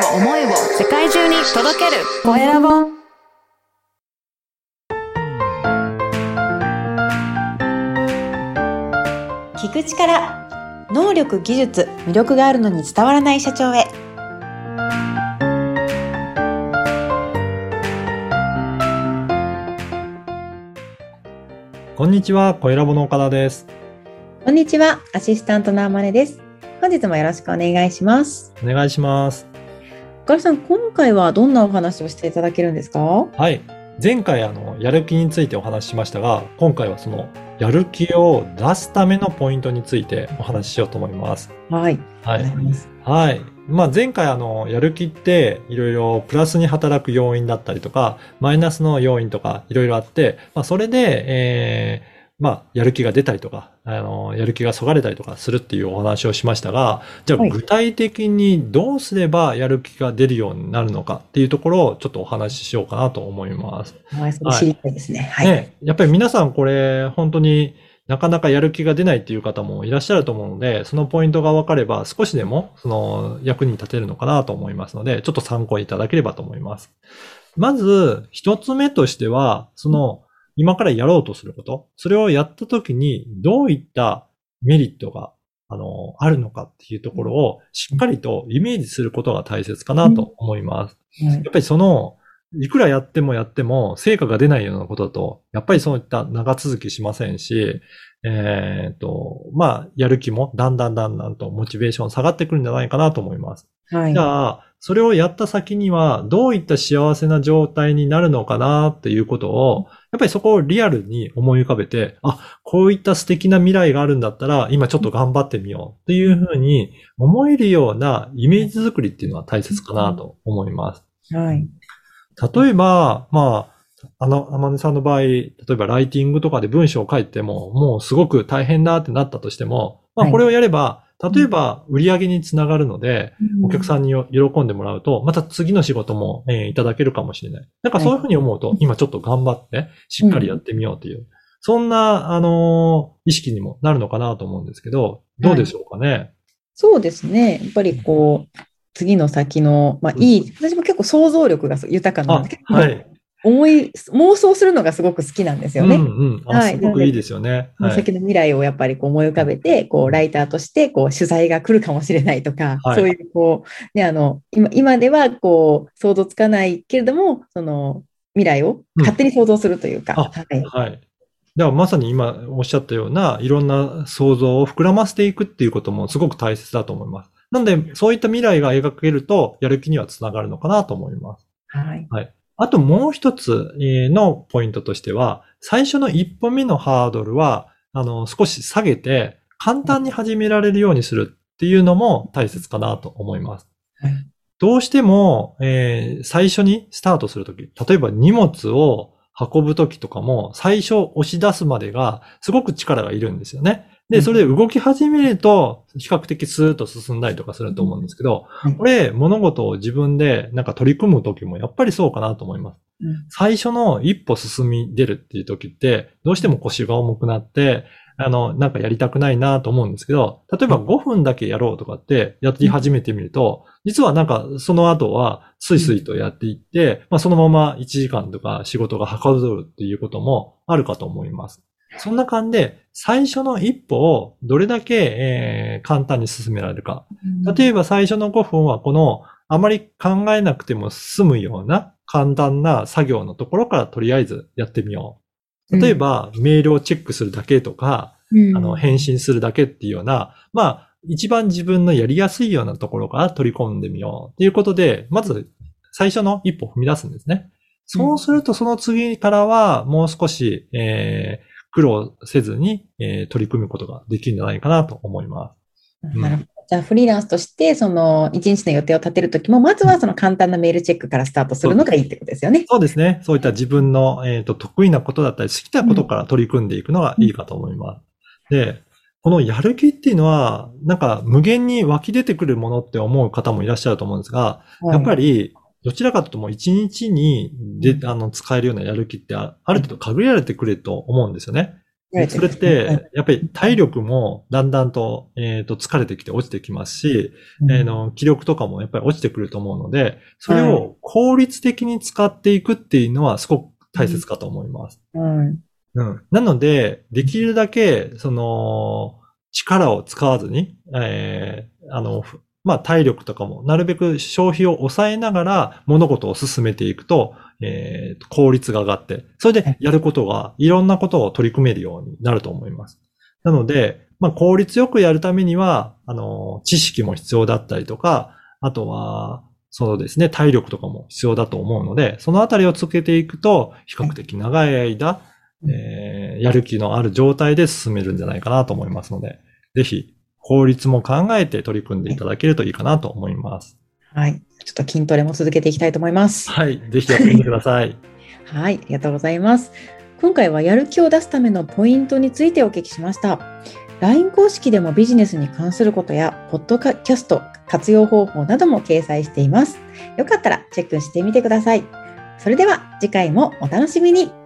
を思いを世界中に届ける。コエラボ聞く力能力技術魅力があるのに伝わらない社長へ。こんにちは、小ラボの岡田です。こんにちはアシスタントのあまねです。本日もよろしくお願いします。お願いします。岡田さん今回はどんなお話をしていただけるんですか？はい。前回、あの、やる気についてお話ししましたが、今回はその、やる気を出すためのポイントについてお話ししようと思います。はいはいはい。まあ、前回、あの、やる気って、いろいろプラスに働く要因だったりとか、マイナスの要因とか、いろいろあって、まあ、それで、えーまあ、やる気が出たりとか、あの、やる気がそがれたりとかするっていうお話をしましたが、じゃあはい具体的にどうすればやる気が出るようになるのかっていうところをちょっとお話ししようかなと思います。はいそれ知りたいですねはい、ね、やっぱり皆さんこれ本当になかなかやる気が出ないっていう方もいらっしゃると思うので、そのポイントが分かれば少しでもその役に立てるのかなと思いますので、ちょっと参考にいただければと思います。まず、一つ目としては、その今からやろうとすること、それをやった時にどういったメリットがあの、あるのかっていうところをしっかりとイメージすることが大切かなと思います。はいやっぱりその、いくらやってもやっても成果が出ないようなことだと、やっぱりそういった長続きしませんし、えっ、と、まあ、やる気もだんだんだんだんとモチベーション下がってくるんじゃないかなと思います。はいじゃあ、それをやった先にはどういった幸せな状態になるのかなっていうことを、やっぱりそこをリアルに思い浮かべて、あ、こういった素敵な未来があるんだったら、今ちょっと頑張ってみようっていうふうに思えるようなイメージ作りっていうのは大切かなと思います。はい例えば、まあ、あの、あまねさんの場合、例えばライティングとかで文章を書いても、もうすごく大変だってなったとしても、まあはい。これをやれば、例えば売り上げにつながるので、お客んさんによ喜んでもらうと、また次の仕事も、えーいただけるかもしれない。なんかそういうふうに思うと、今ちょっと頑張って、しっかりやってみようという、そんな、あのー意識にもなるのかなと思うんですけど、どうでしょうかね？そうですね。やっぱりこう次の先の、まあ、いい、私も結構想像力が豊かなんあで、はい。思い、妄想するのがすごく好きなんですよね。うんうん。あはいすごくいいですよね。はい。先の未来をやっぱりこう思い浮かべて、こうライターとしてこう取材が来るかもしれないとか、はいそういうこう、ね、あの、今今ではこう想像つかないけれども、その未来を勝手に想像するというか、あはい。はい。だからまさに今おっしゃったような、いろんな想像を膨らませていくっていうこともすごく大切だと思います。なので、そういった未来が描けると、やる気にはつながるのかなと思います。はい。あともう一つえーのポイントとしては、最初の一歩目のハードルは、あの、少し下げて、簡単に始められるようにするっていうのも大切かなと思います。はいどうしても、えー最初にスタートするとき、例えば荷物を運ぶときとかも、最初押し出すまでが、すごく力がいるんですよね。で、うん。それで動き始めると、比較的スーッと進んだりとかすると思うんですけどうん、これ、物事を自分でなんか取り組むときもやっぱりそうかなと思います。うん。最初の一歩進み出るっていう時って、どうしても腰が重くなって、あの、なんかやりたくないなと思うんですけど、例えば5分だけやろうとかってやり始めてみると、実はなんかその後はスイスイとやっていって、まあそのまま1時間とか仕事がはかどるっていうこともあるかと思います。そんな感じで、最初の一歩をどれだけ、えー簡単に進められるか。例えば最初の5分はこのあまり考えなくても済むような簡単な作業のところからとりあえずやってみよう。例えば、メールをチェックするだけとか、うん、あの、返信するだけっていうような、まあ、一番自分のやりやすいようなところから取り込んでみようっていうことで、まず最初の一歩を踏み出すんですね。そうするとその次からはもう少し、えー苦労せずに、えー取り組むことができるんじゃないかなと思います。んなるほど。じゃあ、フリーランスとして、その、一日の予定を立てるときも、まずはその簡単なメールチェックからスタートするのがいいってことですよね。そうですね。そういった自分の、えーと得意なことだったり、好きなことから取り組んでいくのがいいかと思います。で、このやる気っていうのは、なんか無限に湧き出てくるものって思う方もいらっしゃると思うんですが、やっぱり、り、どちらかというともう一日にで、あの、使えるようなやる気ってあある程度限られてくると思うんですよね。それっはい。て、やっぱり体力もだんだんと、えっ、と、疲れてきて落ちてきますし、うん。えーの、気力とかもやっぱり落ちてくると思うので、それを効率的に使っていくっていうのはすごく大切かと思います。はい。うん。なので、できるだけ、その、力を使わずに、えーあの、ふまあ、体力とかも、なるべく消費を抑えながら物事を進めていくと、えー効率が上がって、それでやることが、いろんなことを取り組めるようになると思います。なので、まあ、効率よくやるためには、あの、知識も必要だったりとか、あとは、そうですね、体力とかも必要だと思うので、そのあたりをつけていくと、比較的長い間、えーやる気のある状態で進めるんじゃないかなと思いますので、ぜひ、効率も考えて取り組んでいただけるといいかなと思います。はい。ちょっと筋トレも続けていきたいと思います。はい。ぜひやってみてください。はい、ありがとうございます。今回はやる気を出すためのポイントについてお聞きしました。LINE 公式でもビジネスに関することや、ポッドキャスト活用方法なども掲載しています。よかったらチェックしてみてください。それでは次回もお楽しみに。